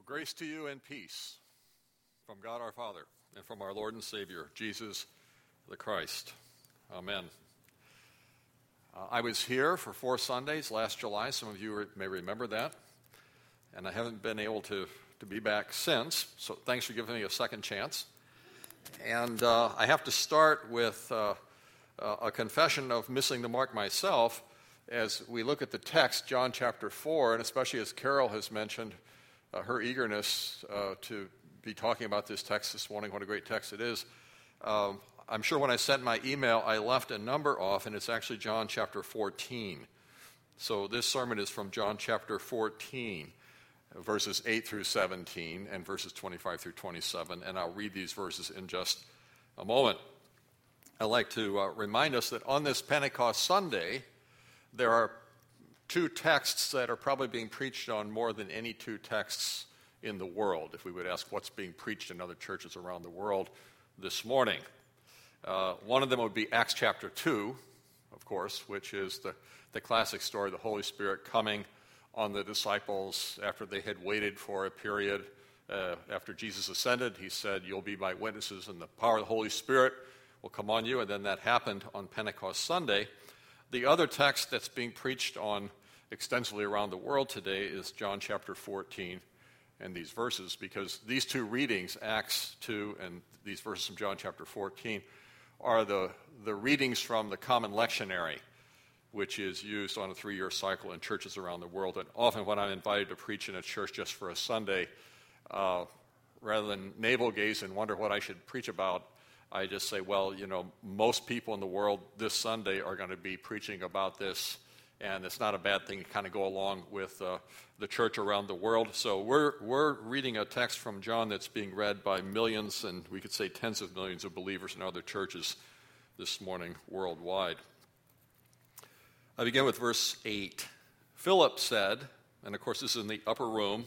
Well, grace to you and peace from God our Father and from our Lord and Savior, Jesus the Christ. Amen. Uh, I was here for four Sundays last July. Some of you re- may remember that. And I haven't been able to, to be back since. So thanks for giving me a second chance. And uh, I have to start with uh, a confession of missing the mark myself as we look at the text, John chapter 4, and especially as Carol has mentioned, uh, her eagerness uh, to be talking about this text this morning, what a great text it is. Um, I'm sure when I sent my email, I left a number off, and it's actually John chapter 14. So this sermon is from John chapter 14, verses 8 through 17, and verses 25 through 27, and I'll read these verses in just a moment. I'd like to uh, remind us that on this Pentecost Sunday, there are two texts that are probably being preached on more than any two texts in the world, if we would ask what's being preached in other churches around the world this morning. Uh, one of them would be Acts chapter 2, of course, which is the, the classic story of the Holy Spirit coming on the disciples after they had waited for a period. Uh, after Jesus ascended, he said, You'll be my witnesses, and the power of the Holy Spirit will come on you. And then that happened on Pentecost Sunday. The other text that's being preached on extensively around the world today is John chapter 14 and these verses, because these two readings, Acts 2 and these verses from John chapter 14, are the, the readings from the Common Lectionary, which is used on a three year cycle in churches around the world. And often, when I'm invited to preach in a church just for a Sunday, uh, rather than navel gaze and wonder what I should preach about, I just say, well, you know, most people in the world this Sunday are going to be preaching about this, and it's not a bad thing to kind of go along with uh, the church around the world. So we're, we're reading a text from John that's being read by millions, and we could say tens of millions of believers in other churches this morning worldwide. I begin with verse 8. Philip said, and of course, this is in the upper room.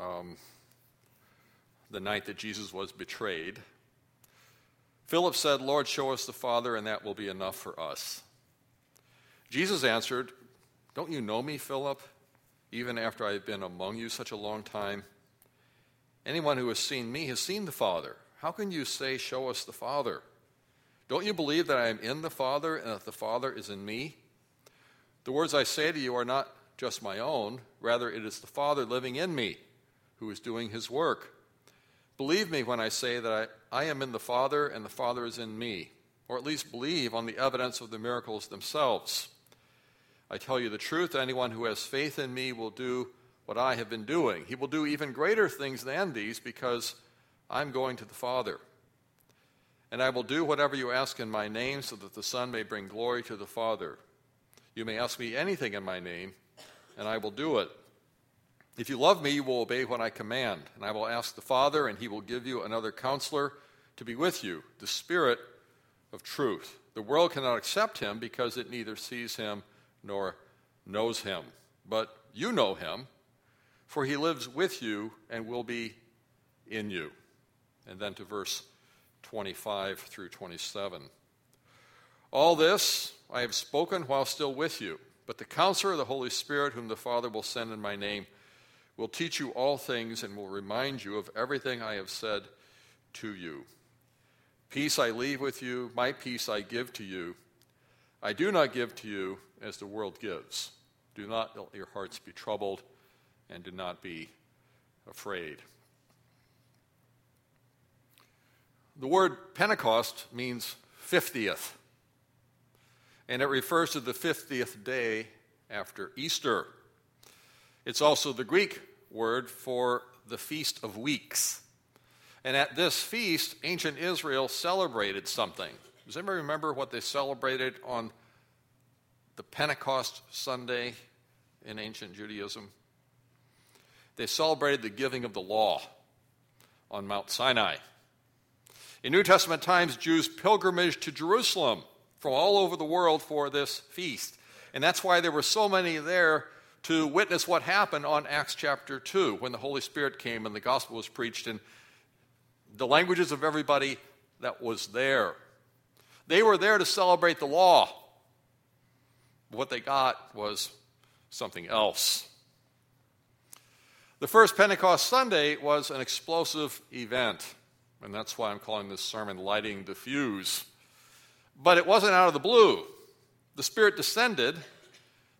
Um, the night that Jesus was betrayed. Philip said, Lord, show us the Father, and that will be enough for us. Jesus answered, Don't you know me, Philip, even after I have been among you such a long time? Anyone who has seen me has seen the Father. How can you say, Show us the Father? Don't you believe that I am in the Father and that the Father is in me? The words I say to you are not just my own, rather, it is the Father living in me who is doing his work. Believe me when I say that I, I am in the Father and the Father is in me, or at least believe on the evidence of the miracles themselves. I tell you the truth, anyone who has faith in me will do what I have been doing. He will do even greater things than these because I'm going to the Father. And I will do whatever you ask in my name so that the Son may bring glory to the Father. You may ask me anything in my name, and I will do it. If you love me, you will obey what I command, and I will ask the Father, and he will give you another counselor to be with you, the Spirit of truth. The world cannot accept him because it neither sees him nor knows him. But you know him, for he lives with you and will be in you. And then to verse 25 through 27. All this I have spoken while still with you, but the counselor, of the Holy Spirit, whom the Father will send in my name, will teach you all things and will remind you of everything I have said to you. Peace I leave with you, my peace I give to you. I do not give to you as the world gives. Do not let your hearts be troubled, and do not be afraid. The word Pentecost means 50th, and it refers to the 50th day after Easter. It's also the Greek word for the Feast of Weeks. And at this feast, ancient Israel celebrated something. Does anybody remember what they celebrated on the Pentecost Sunday in ancient Judaism? They celebrated the giving of the law on Mount Sinai. In New Testament times, Jews pilgrimaged to Jerusalem from all over the world for this feast. And that's why there were so many there to witness what happened on Acts chapter 2 when the Holy Spirit came and the gospel was preached in the languages of everybody that was there. They were there to celebrate the law. What they got was something else. The first Pentecost Sunday was an explosive event, and that's why I'm calling this sermon Lighting the Fuse. But it wasn't out of the blue. The Spirit descended,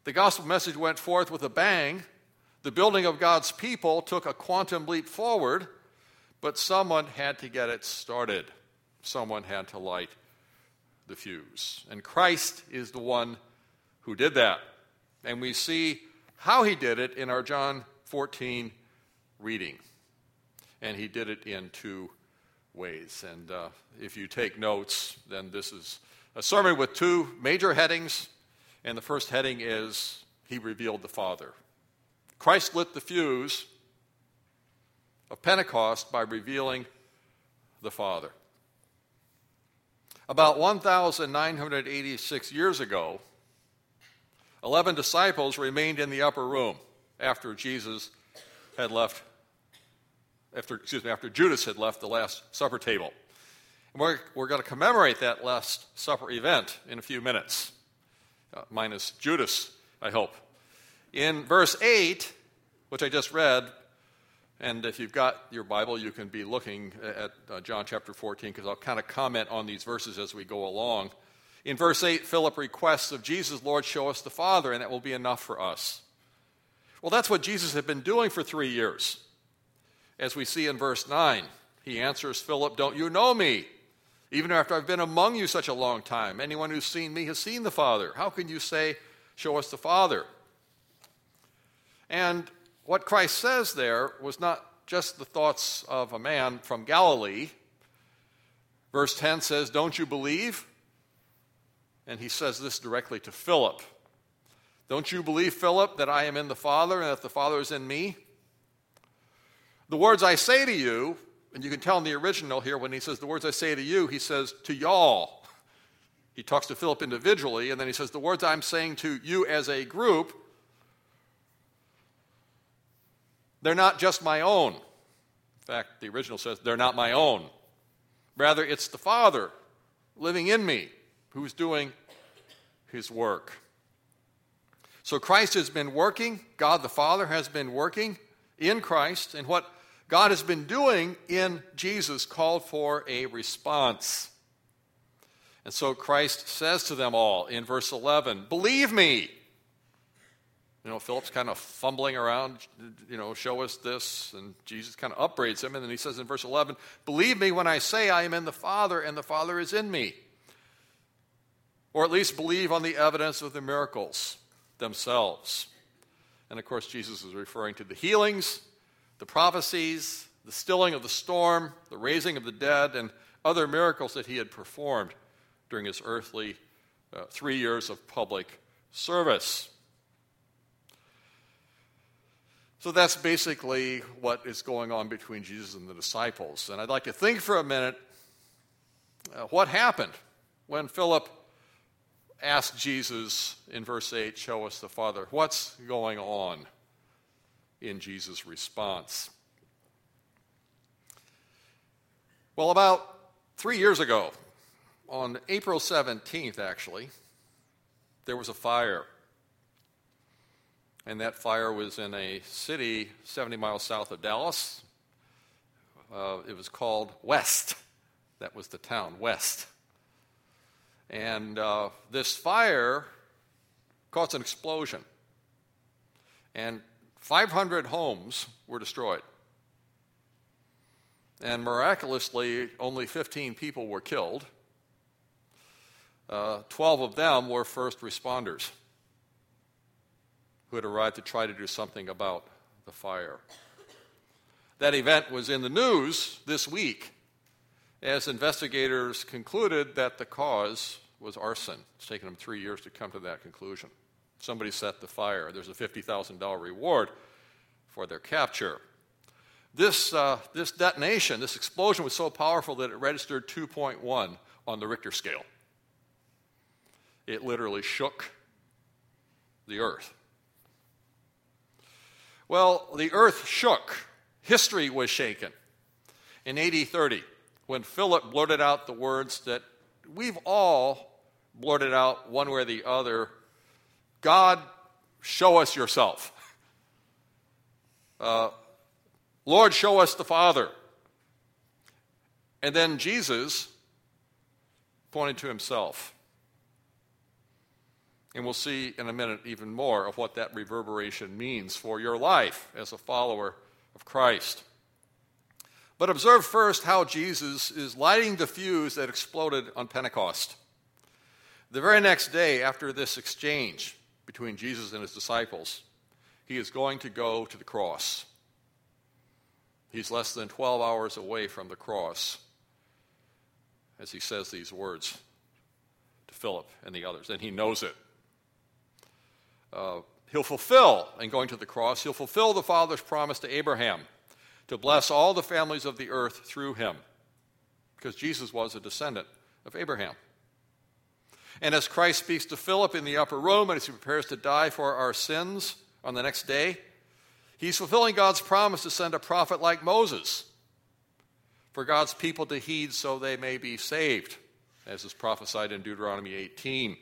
the gospel message went forth with a bang, the building of God's people took a quantum leap forward, but someone had to get it started. Someone had to light the fuse. And Christ is the one who did that. And we see how he did it in our John 14 reading. And he did it in two ways. And uh, if you take notes, then this is a sermon with two major headings. And the first heading is He revealed the Father. Christ lit the fuse of Pentecost by revealing the Father. About 1,986 years ago, 11 disciples remained in the upper room after Jesus had left, after, excuse me, after Judas had left the Last Supper table. And we're, we're going to commemorate that Last Supper event in a few minutes, uh, minus Judas, I hope. In verse 8, which I just read, and if you've got your Bible, you can be looking at uh, John chapter 14 because I'll kind of comment on these verses as we go along. In verse 8, Philip requests of Jesus, Lord, show us the Father, and that will be enough for us. Well, that's what Jesus had been doing for three years. As we see in verse 9, he answers Philip, Don't you know me? Even after I've been among you such a long time, anyone who's seen me has seen the Father. How can you say, Show us the Father? And what Christ says there was not just the thoughts of a man from Galilee. Verse 10 says, Don't you believe? And he says this directly to Philip. Don't you believe, Philip, that I am in the Father and that the Father is in me? The words I say to you, and you can tell in the original here when he says the words I say to you, he says to y'all. He talks to Philip individually, and then he says the words I'm saying to you as a group, they're not just my own. In fact, the original says they're not my own. Rather, it's the Father living in me who's doing his work. So Christ has been working, God the Father has been working in Christ, and what God has been doing in Jesus called for a response. And so Christ says to them all in verse 11, Believe me. You know, Philip's kind of fumbling around, you know, show us this. And Jesus kind of upbraids him. And then he says in verse 11, Believe me when I say I am in the Father and the Father is in me. Or at least believe on the evidence of the miracles themselves. And of course, Jesus is referring to the healings, the prophecies, the stilling of the storm, the raising of the dead, and other miracles that he had performed during his earthly uh, three years of public service. So that's basically what is going on between Jesus and the disciples. And I'd like to think for a minute uh, what happened when Philip ask Jesus in verse 8, Show us the Father. What's going on in Jesus' response? Well, about three years ago, on April 17th, actually, there was a fire. And that fire was in a city 70 miles south of Dallas. Uh, it was called West. That was the town, West. And uh, this fire caused an explosion. And 500 homes were destroyed. And miraculously, only 15 people were killed. Uh, 12 of them were first responders who had arrived to try to do something about the fire. That event was in the news this week as investigators concluded that the cause was arson. It's taken them three years to come to that conclusion. Somebody set the fire. There's a $50,000 reward for their capture. This, uh, this detonation, this explosion was so powerful that it registered 2.1 on the Richter scale. It literally shook the earth. Well, the earth shook. History was shaken. In AD 30, when Philip blurted out the words that we've all blurted out one way or the other God, show us yourself. Uh, Lord, show us the Father. And then Jesus pointed to himself. And we'll see in a minute even more of what that reverberation means for your life as a follower of Christ. But observe first how Jesus is lighting the fuse that exploded on Pentecost. The very next day, after this exchange between Jesus and his disciples, he is going to go to the cross. He's less than 12 hours away from the cross as he says these words to Philip and the others, and he knows it. Uh, he'll fulfill, in going to the cross, he'll fulfill the Father's promise to Abraham to bless all the families of the earth through him, because Jesus was a descendant of Abraham. And as Christ speaks to Philip in the upper room and as he prepares to die for our sins on the next day, he's fulfilling God's promise to send a prophet like Moses for God's people to heed so they may be saved, as is prophesied in Deuteronomy 18.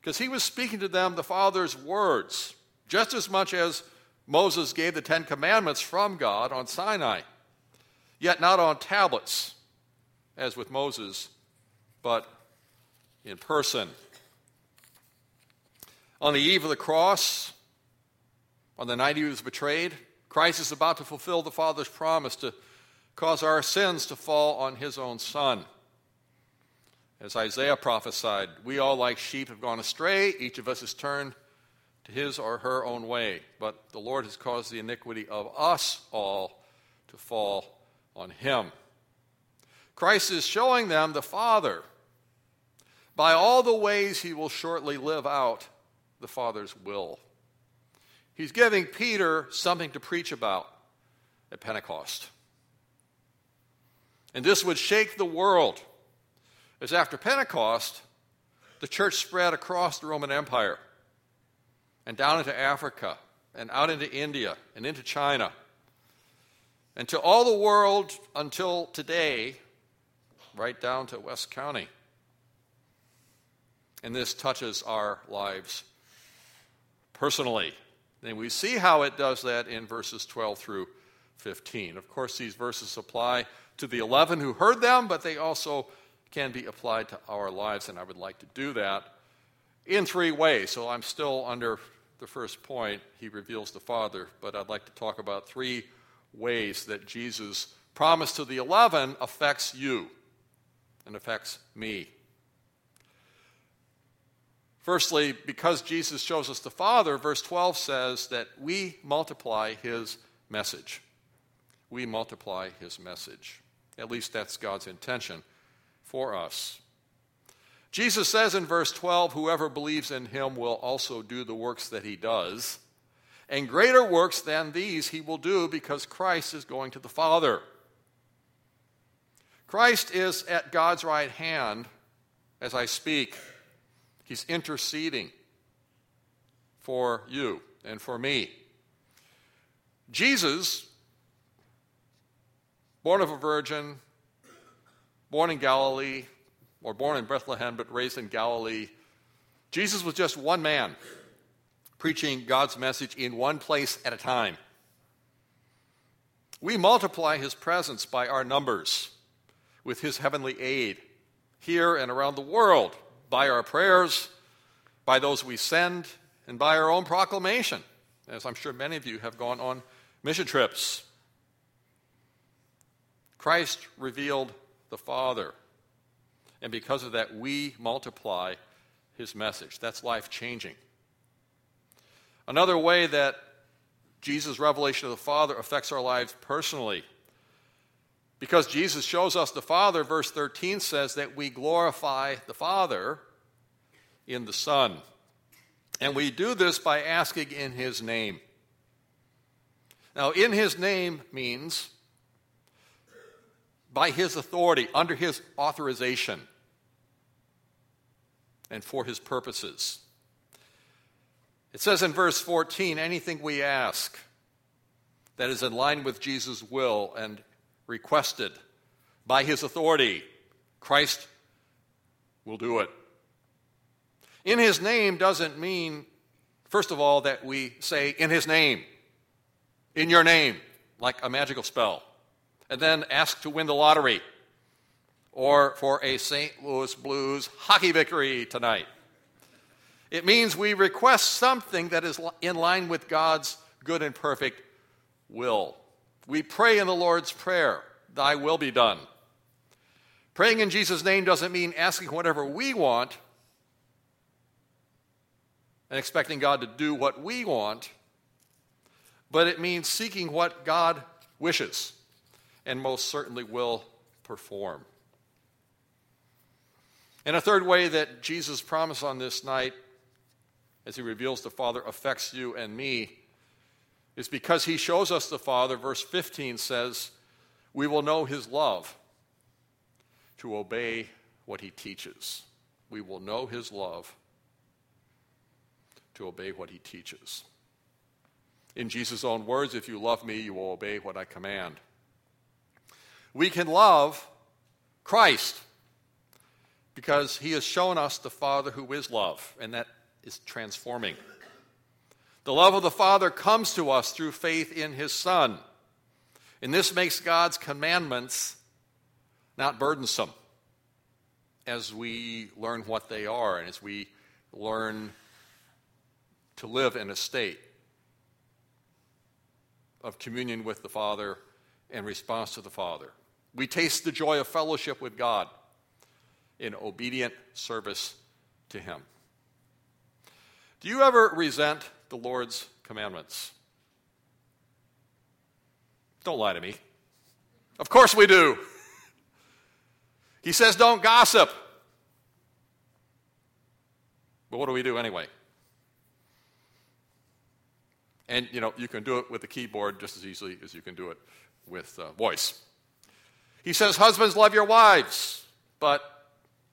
Because he was speaking to them the Father's words, just as much as Moses gave the Ten Commandments from God on Sinai, yet not on tablets, as with Moses, but in person. On the eve of the cross, on the night he was betrayed, Christ is about to fulfill the Father's promise to cause our sins to fall on his own Son. As Isaiah prophesied, we all, like sheep, have gone astray. Each of us has turned to his or her own way. But the Lord has caused the iniquity of us all to fall on him. Christ is showing them the Father by all the ways he will shortly live out the Father's will. He's giving Peter something to preach about at Pentecost. And this would shake the world, as after Pentecost, the church spread across the Roman Empire and down into Africa and out into India and into China and to all the world until today, right down to West County. And this touches our lives personally. And we see how it does that in verses 12 through 15. Of course, these verses apply to the 11 who heard them, but they also can be applied to our lives, and I would like to do that in three ways. So I'm still under the first point, he reveals the Father, but I'd like to talk about three ways that Jesus' promise to the 11 affects you and affects me. Firstly, because Jesus shows us the Father, verse 12 says that we multiply his message. We multiply his message. At least that's God's intention for us. Jesus says in verse 12, Whoever believes in him will also do the works that he does. And greater works than these he will do because Christ is going to the Father. Christ is at God's right hand as I speak. He's interceding for you and for me. Jesus, born of a virgin, born in Galilee, or born in Bethlehem but raised in Galilee. Jesus was just one man preaching God's message in one place at a time. We multiply his presence by our numbers with his heavenly aid here and around the world, by our prayers, by those we send, and by our own proclamation, as I'm sure many of you have gone on mission trips. Christ revealed the Father and because of that, we multiply his message. That's life changing. Another way that Jesus' revelation of the Father affects our lives personally. Because Jesus shows us the Father, verse 13 says that we glorify the Father in the Son. And we do this by asking in His name. Now, in His name means by His authority, under His authorization and for his purposes. It says in verse 14 anything we ask that is in line with Jesus' will and requested by his authority, Christ will do it. In his name doesn't mean, first of all, that we say in his name, in your name, like a magical spell, and then ask to win the lottery or for a St. Louis Blues hockey victory tonight. It means we request something that is in line with God's good and perfect will. We pray in the Lord's Prayer, Thy will be done. Praying in Jesus' name doesn't mean asking whatever we want and expecting God to do what we want, but it means seeking what God wishes and most certainly will perform. And a third way that Jesus' promise on this night, as he reveals the Father, affects you and me is because he shows us the Father. Verse 15 says, We will know his love to obey what he teaches. We will know his love to obey what he teaches. In Jesus' own words, if you love me, you will obey what I command. We can love Christ because he has shown us the Father who is love, and that is transforming. The love of the Father comes to us through faith in his Son. And this makes God's commandments not burdensome as we learn what they are and as we learn to live in a state of communion with the Father and response to the Father. We taste the joy of fellowship with God in obedient service to Him. Do you ever resent the Lord's commandments? Don't lie to me. Of course we do. He says, don't gossip. But what do we do anyway? And you know, you can do it with the keyboard just as easily as you can do it with uh, voice. He says, Husbands, love your wives, but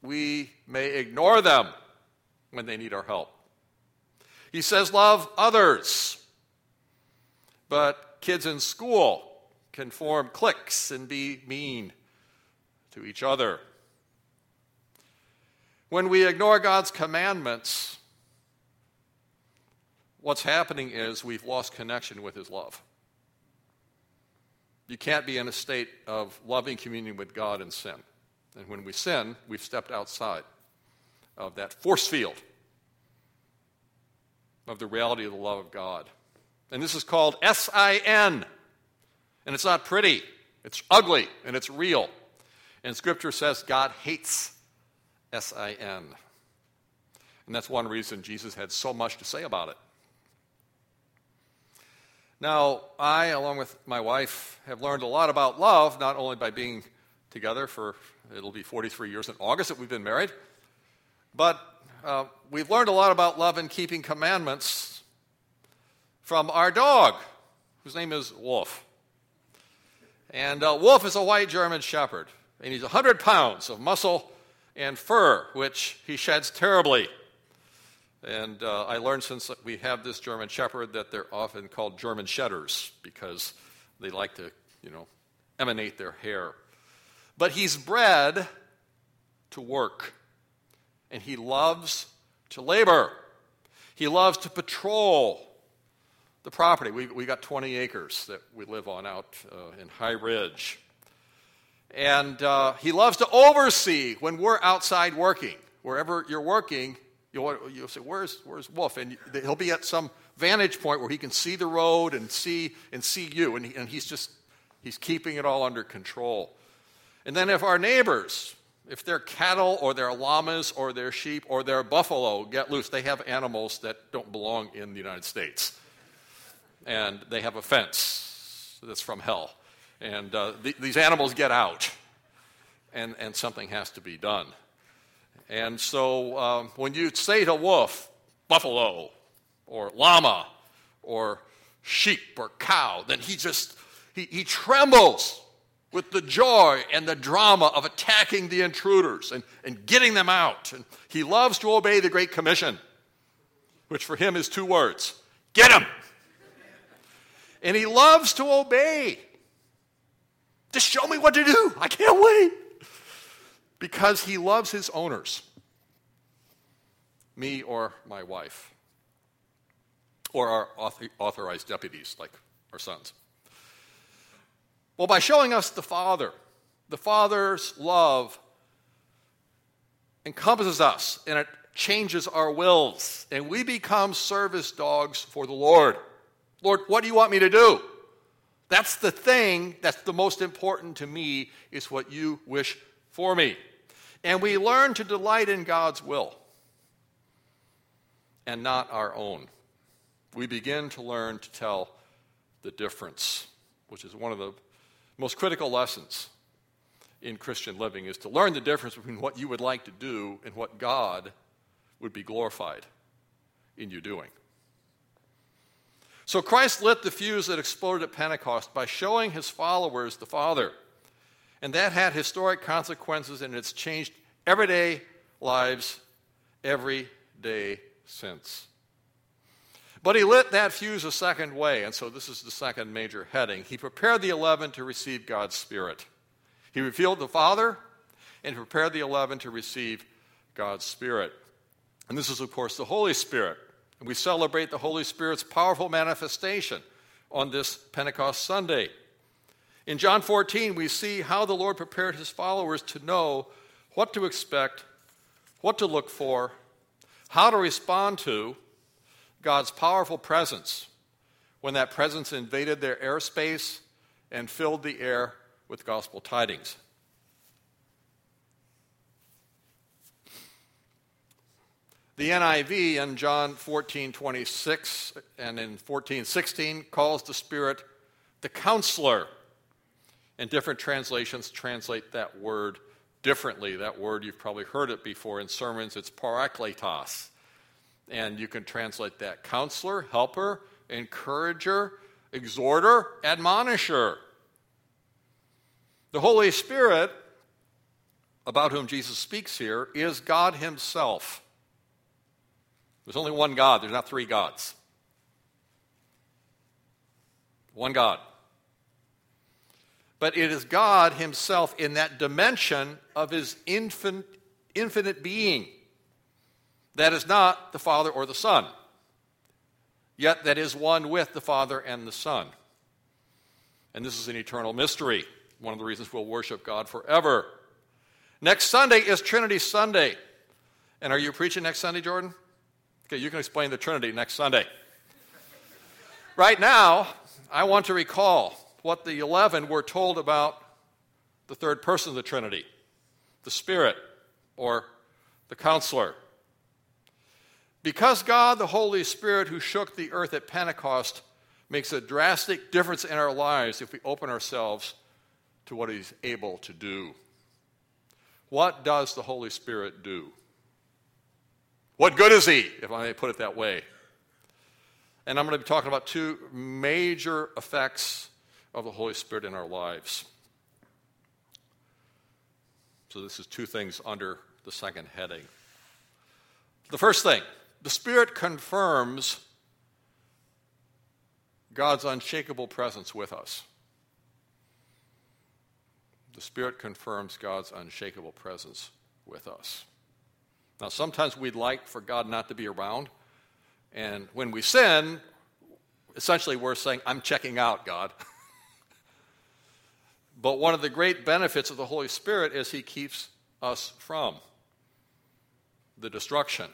we may ignore them when they need our help. He says, Love others, but kids in school can form cliques and be mean to each other. When we ignore God's commandments, what's happening is we've lost connection with His love. You can't be in a state of loving communion with God and sin. And when we sin, we've stepped outside of that force field of the reality of the love of God. And this is called S I N. And it's not pretty, it's ugly, and it's real. And Scripture says God hates S I N. And that's one reason Jesus had so much to say about it. Now, I, along with my wife, have learned a lot about love, not only by being together for, it'll be 43 years in August that we've been married, but uh, we've learned a lot about love and keeping commandments from our dog, whose name is Wolf. And uh, Wolf is a white German shepherd, and he's 100 pounds of muscle and fur, which he sheds terribly. And uh, I learned since we have this German Shepherd that they're often called German Shedders because they like to, you know, emanate their hair. But he's bred to work, and he loves to labor. He loves to patrol the property. We, we got 20 acres that we live on out uh, in High Ridge. And uh, he loves to oversee when we're outside working. Wherever you're working, You'll, you'll say, where's, where's Wolf? And he'll be at some vantage point where he can see the road and see, and see you. And, he, and he's just, he's keeping it all under control. And then if our neighbors, if their cattle or their llamas or their sheep or their buffalo get loose, they have animals that don't belong in the United States. And they have a fence that's from hell. And uh, th- these animals get out, and, and something has to be done. And so um, when you say to wolf, buffalo, or llama, or sheep, or cow, then he just, he, he trembles with the joy and the drama of attacking the intruders and, and getting them out. And he loves to obey the Great Commission, which for him is two words get him. And he loves to obey. Just show me what to do. I can't wait because he loves his owners, me or my wife, or our authorized deputies like our sons. Well, by showing us the Father, the Father's love encompasses us and it changes our wills, and we become service dogs for the Lord. Lord, what do you want me to do? That's the thing that's the most important to me, is what you wish for me. And we learn to delight in God's will and not our own. We begin to learn to tell the difference, which is one of the most critical lessons in Christian living is to learn the difference between what you would like to do and what God would be glorified in you doing. So Christ lit the fuse that exploded at Pentecost by showing his followers the Father. And that had historic consequences and it's changed everyday lives every day since. But he lit that fuse a second way, and so this is the second major heading. He prepared the eleven to receive God's Spirit. He revealed the Father and prepared the eleven to receive God's Spirit. And this is, of course, the Holy Spirit. And we celebrate the Holy Spirit's powerful manifestation on this Pentecost Sunday. In John 14, we see how the Lord prepared his followers to know what to expect, what to look for, how to respond to God's powerful presence when that presence invaded their airspace and filled the air with gospel tidings. The NIV in John 14, 26 and in 14, 16 calls the Spirit the counselor. And different translations translate that word differently. That word, you've probably heard it before in sermons, it's parakletos. And you can translate that counselor, helper, encourager, exhorter, admonisher. The Holy Spirit, about whom Jesus speaks here, is God Himself. There's only one God, there's not three gods. One God. But it is God Himself in that dimension of His infin- infinite being. That is not the Father or the Son, yet that is one with the Father and the Son. And this is an eternal mystery, one of the reasons we'll worship God forever. Next Sunday is Trinity Sunday. And are you preaching next Sunday, Jordan? Okay, you can explain the Trinity next Sunday. right now, I want to recall what the 11 were told about the third person of the Trinity the Spirit or the Counselor. Because God, the Holy Spirit, who shook the earth at Pentecost, makes a drastic difference in our lives if we open ourselves to what He's able to do. What does the Holy Spirit do? What good is He, if I may put it that way? And I'm going to be talking about two major effects of the Holy Spirit in our lives. So, this is two things under the second heading. The first thing the Spirit confirms God's unshakable presence with us. The Spirit confirms God's unshakable presence with us. Now, sometimes we'd like for God not to be around. And when we sin, essentially we're saying, I'm checking out, God. but one of the great benefits of the Holy Spirit is He keeps us from the destruction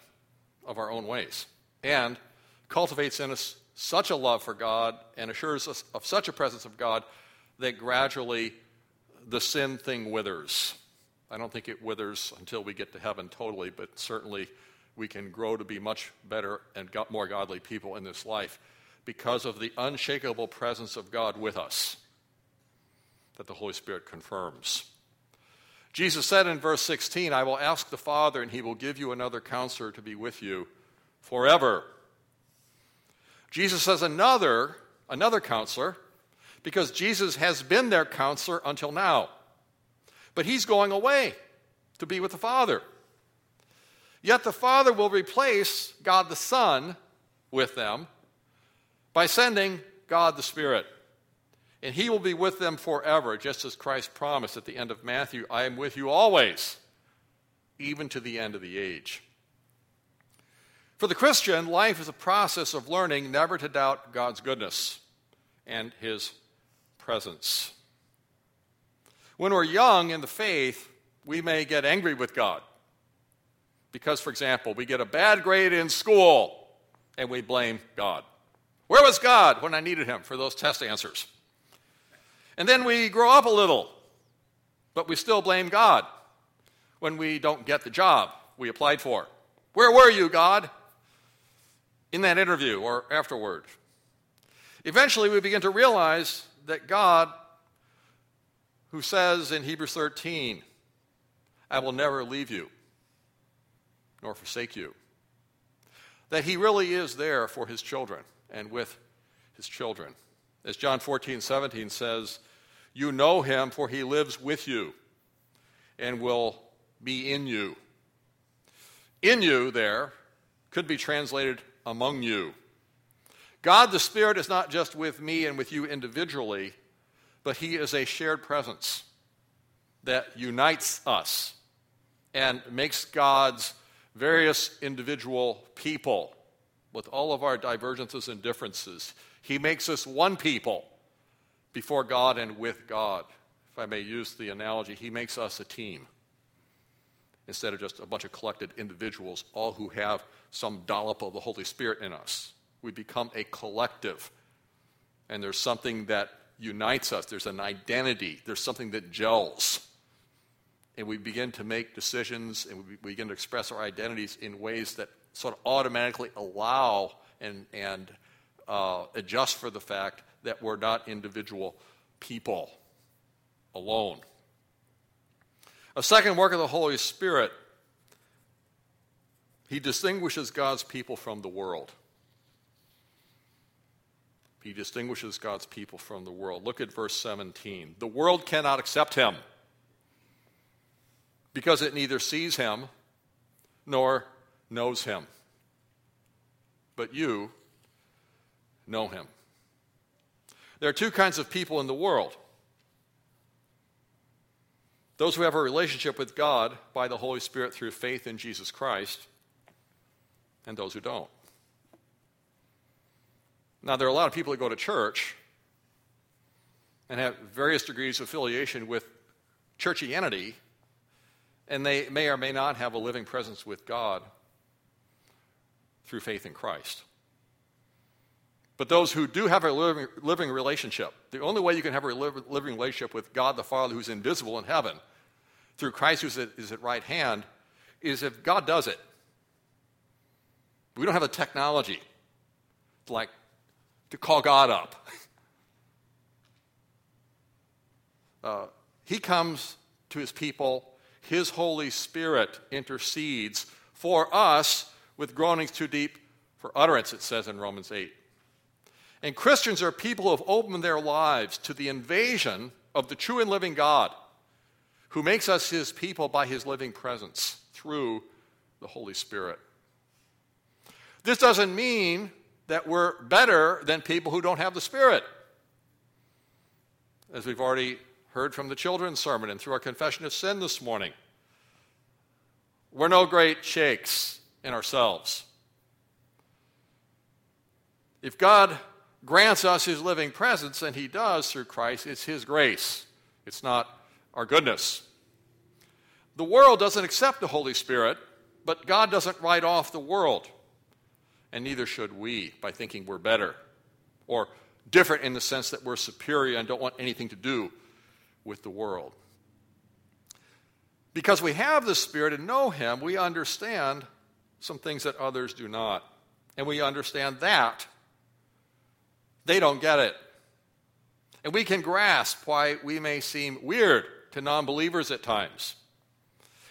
of our own ways and cultivates in us such a love for God and assures us of such a presence of God that gradually the sin thing withers. I don't think it withers until we get to heaven totally, but certainly we can grow to be much better and more godly people in this life because of the unshakable presence of God with us that the Holy Spirit confirms. Jesus said in verse 16, I will ask the Father, and he will give you another counselor to be with you forever. Jesus says another, another counselor, because Jesus has been their counselor until now. But he's going away to be with the Father. Yet the Father will replace God the Son with them by sending God the Spirit and he will be with them forever, just as Christ promised at the end of Matthew I am with you always, even to the end of the age. For the Christian, life is a process of learning never to doubt God's goodness and his presence. When we're young in the faith, we may get angry with God. Because, for example, we get a bad grade in school and we blame God. Where was God when I needed him for those test answers? And then we grow up a little, but we still blame God when we don't get the job we applied for. Where were you, God? In that interview or afterward. Eventually, we begin to realize that God, who says in Hebrews 13, I will never leave you nor forsake you, that He really is there for His children and with His children. As John 14, 17 says, You know Him, for He lives with you and will be in you. In you, there, could be translated among you. God the Spirit is not just with me and with you individually, but He is a shared presence that unites us and makes God's various individual people with all of our divergences and differences. He makes us one people before God and with God. If I may use the analogy, He makes us a team instead of just a bunch of collected individuals, all who have some dollop of the Holy Spirit in us. We become a collective. And there's something that unites us, there's an identity, there's something that gels. And we begin to make decisions and we begin to express our identities in ways that sort of automatically allow and, and uh, adjust for the fact that we're not individual people alone. A second work of the Holy Spirit, he distinguishes God's people from the world. He distinguishes God's people from the world. Look at verse 17. The world cannot accept him because it neither sees him nor knows him. But you know him. There are two kinds of people in the world those who have a relationship with God by the Holy Spirit through faith in Jesus Christ, and those who don't. Now, there are a lot of people that go to church and have various degrees of affiliation with churchianity, and they may or may not have a living presence with God through faith in Christ. But those who do have a living, living relationship, the only way you can have a living relationship with God the Father who's invisible in heaven, through Christ who is at right hand, is if God does it. We don't have the technology like to call God up. Uh, he comes to his people, his Holy Spirit intercedes for us with groanings too deep for utterance, it says in Romans 8. And Christians are people who have opened their lives to the invasion of the true and living God, who makes us his people by his living presence through the Holy Spirit. This doesn't mean that we're better than people who don't have the Spirit. As we've already heard from the children's sermon and through our confession of sin this morning, we're no great shakes in ourselves. If God grants us his living presence, and he does through Christ, it's his grace. It's not our goodness. The world doesn't accept the Holy Spirit, but God doesn't write off the world. And neither should we by thinking we're better or different in the sense that we're superior and don't want anything to do with the world. Because we have the Spirit and know Him, we understand some things that others do not. And we understand that they don't get it. And we can grasp why we may seem weird to non believers at times.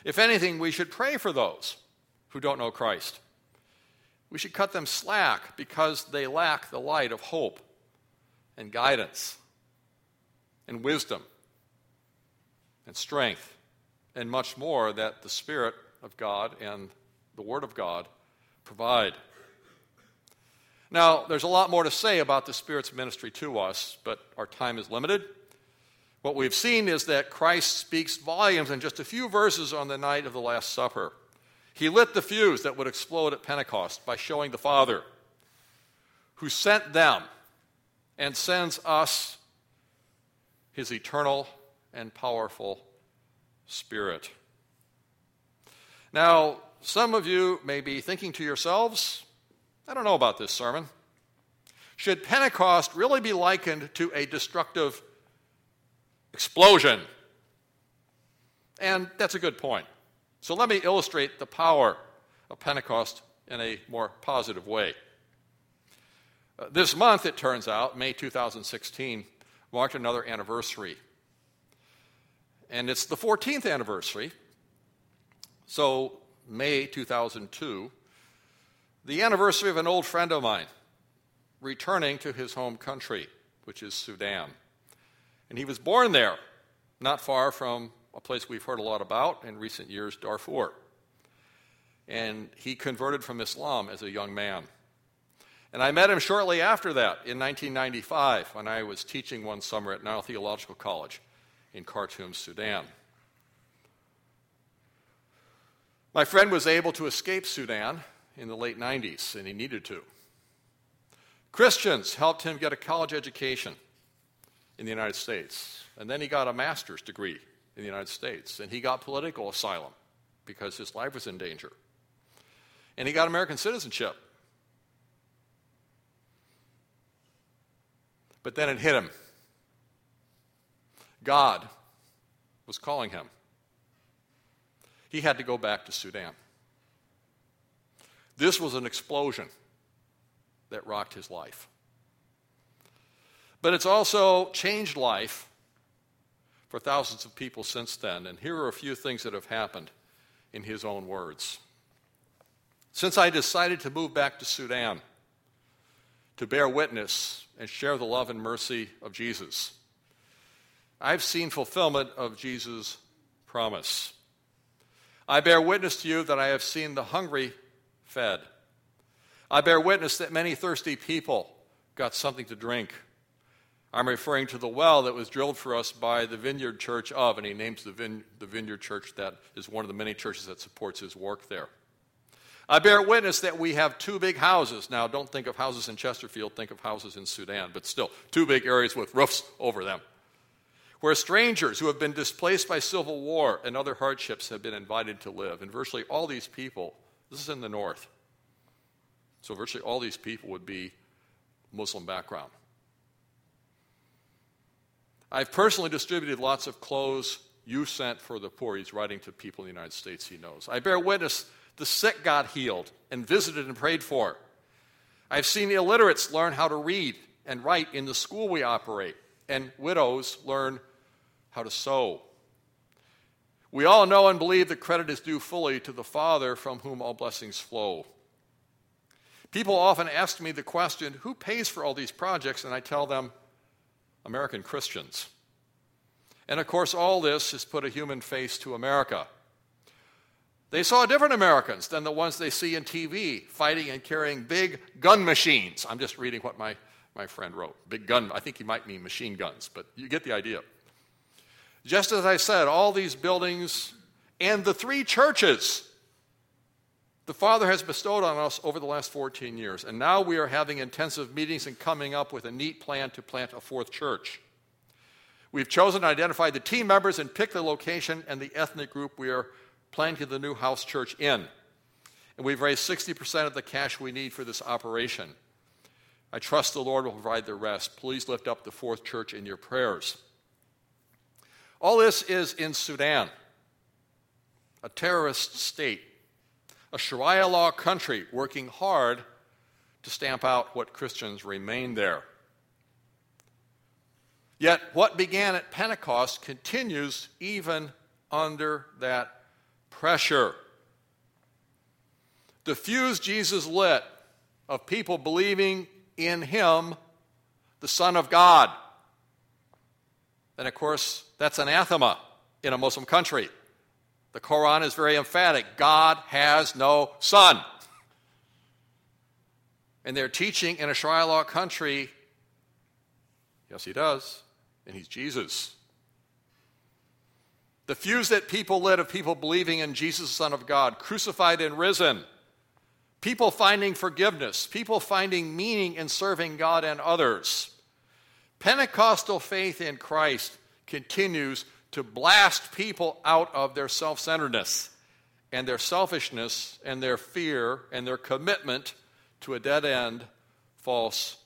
If anything, we should pray for those who don't know Christ. We should cut them slack because they lack the light of hope and guidance and wisdom and strength and much more that the Spirit of God and the Word of God provide. Now, there's a lot more to say about the Spirit's ministry to us, but our time is limited. What we've seen is that Christ speaks volumes in just a few verses on the night of the Last Supper. He lit the fuse that would explode at Pentecost by showing the Father, who sent them and sends us his eternal and powerful Spirit. Now, some of you may be thinking to yourselves, I don't know about this sermon. Should Pentecost really be likened to a destructive explosion? And that's a good point. So let me illustrate the power of Pentecost in a more positive way. Uh, this month, it turns out, May 2016, marked another anniversary. And it's the 14th anniversary. So, May 2002, the anniversary of an old friend of mine returning to his home country, which is Sudan. And he was born there, not far from a place we've heard a lot about in recent years, Darfur. And he converted from Islam as a young man. And I met him shortly after that in 1995 when I was teaching one summer at Nile Theological College in Khartoum, Sudan. My friend was able to escape Sudan in the late 90s, and he needed to. Christians helped him get a college education in the United States, and then he got a master's degree in the United States, and he got political asylum because his life was in danger. And he got American citizenship. But then it hit him. God was calling him. He had to go back to Sudan. This was an explosion that rocked his life. But it's also changed life for thousands of people since then. And here are a few things that have happened in his own words. Since I decided to move back to Sudan to bear witness and share the love and mercy of Jesus, I've seen fulfillment of Jesus' promise. I bear witness to you that I have seen the hungry fed. I bear witness that many thirsty people got something to drink. I'm referring to the well that was drilled for us by the Vineyard Church of, and he names the, the Vineyard Church that is one of the many churches that supports his work there. I bear witness that we have two big houses. Now, don't think of houses in Chesterfield, think of houses in Sudan, but still, two big areas with roofs over them, where strangers who have been displaced by civil war and other hardships have been invited to live. And virtually all these people, this is in the north, so virtually all these people would be Muslim background. I've personally distributed lots of clothes you sent for the poor. He's writing to people in the United States he knows. I bear witness the sick got healed and visited and prayed for. I've seen illiterates learn how to read and write in the school we operate, and widows learn how to sew. We all know and believe that credit is due fully to the Father from whom all blessings flow. People often ask me the question who pays for all these projects? And I tell them, American Christians. And of course, all this has put a human face to America. They saw different Americans than the ones they see in TV, fighting and carrying big gun machines. I'm just reading what my, my friend wrote. Big gun, I think he might mean machine guns, but you get the idea. Just as I said, all these buildings and the three churches the Father has bestowed on us over the last 14 years. And now we are having intensive meetings and coming up with a neat plan to plant a fourth church. We've chosen to identify the team members and pick the location and the ethnic group we are planting the new house church in. And we've raised 60% of the cash we need for this operation. I trust the Lord will provide the rest. Please lift up the fourth church in your prayers. All this is in Sudan, a terrorist state a Sharia law country working hard to stamp out what Christians remain there. Yet, what began at Pentecost continues even under that pressure. The fuse Jesus lit of people believing in Him, the Son of God. And of course, that's anathema in a Muslim country. The Quran is very emphatic God has no son. And they're teaching in a Sharia law country, yes, he does, and he's Jesus. The fuse that people lit of people believing in Jesus, Son of God, crucified and risen, people finding forgiveness, people finding meaning in serving God and others. Pentecostal faith in Christ continues to blast people out of their self centeredness and their selfishness and their fear and their commitment to a dead end false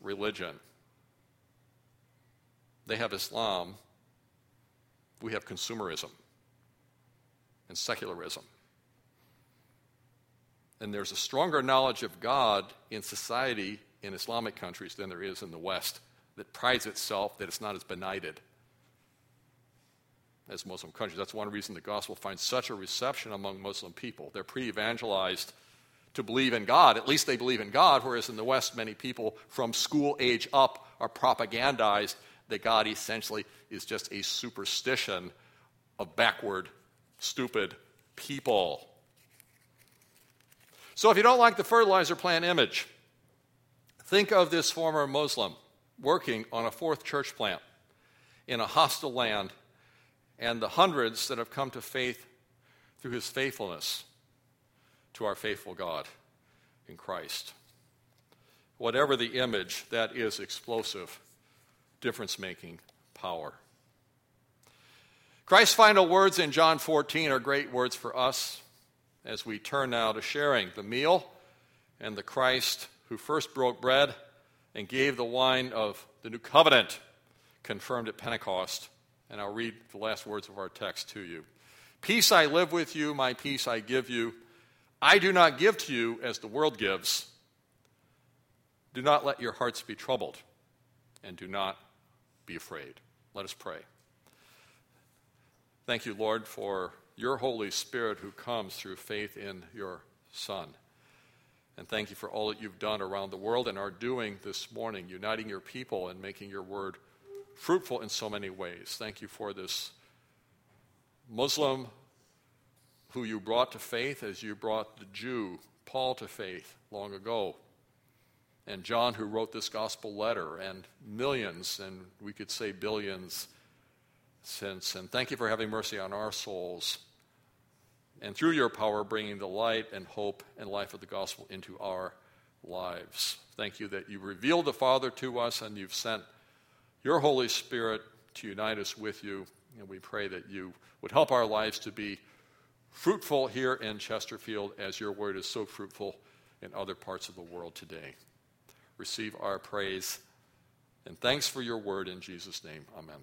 religion. They have Islam, we have consumerism and secularism. And there's a stronger knowledge of God in society in Islamic countries than there is in the West that prides itself that it's not as benighted as Muslim countries. That's one reason the gospel finds such a reception among Muslim people. They're pre evangelized to believe in God. At least they believe in God, whereas in the West, many people from school age up are propagandized that God essentially is just a superstition of backward, stupid people. So if you don't like the fertilizer plant image, think of this former Muslim working on a fourth church plant in a hostile land and the hundreds that have come to faith through his faithfulness to our faithful God in Christ. Whatever the image, that is explosive, difference making power. Christ's final words in John 14 are great words for us as we turn now to sharing the meal and the Christ who first broke bread and gave the wine of the new covenant confirmed at Pentecost. And I'll read the last words of our text to you. Peace I live with you, my peace I give you. I do not give to you as the world gives. Do not let your hearts be troubled, and do not be afraid. Let us pray. Thank you, Lord, for your Holy Spirit who comes through faith in your Son. And thank you for all that you've done around the world and are doing this morning, uniting your people and making your word fruitful in so many ways. Thank you for this Muslim who you brought to faith as you brought the Jew, Paul, to faith long ago. And John, who wrote this gospel letter, and millions, and we could say billions since. And thank you for having mercy on our souls and through your power, bringing the light and hope and life of the gospel into our lives. Thank you that you revealed the Father to us and you've sent your Holy Spirit to unite us with you. And we pray that you would help our lives to be fruitful here in Chesterfield as your word is so fruitful in other parts of the world today. Receive our praise and thanks for your word in Jesus' name. Amen.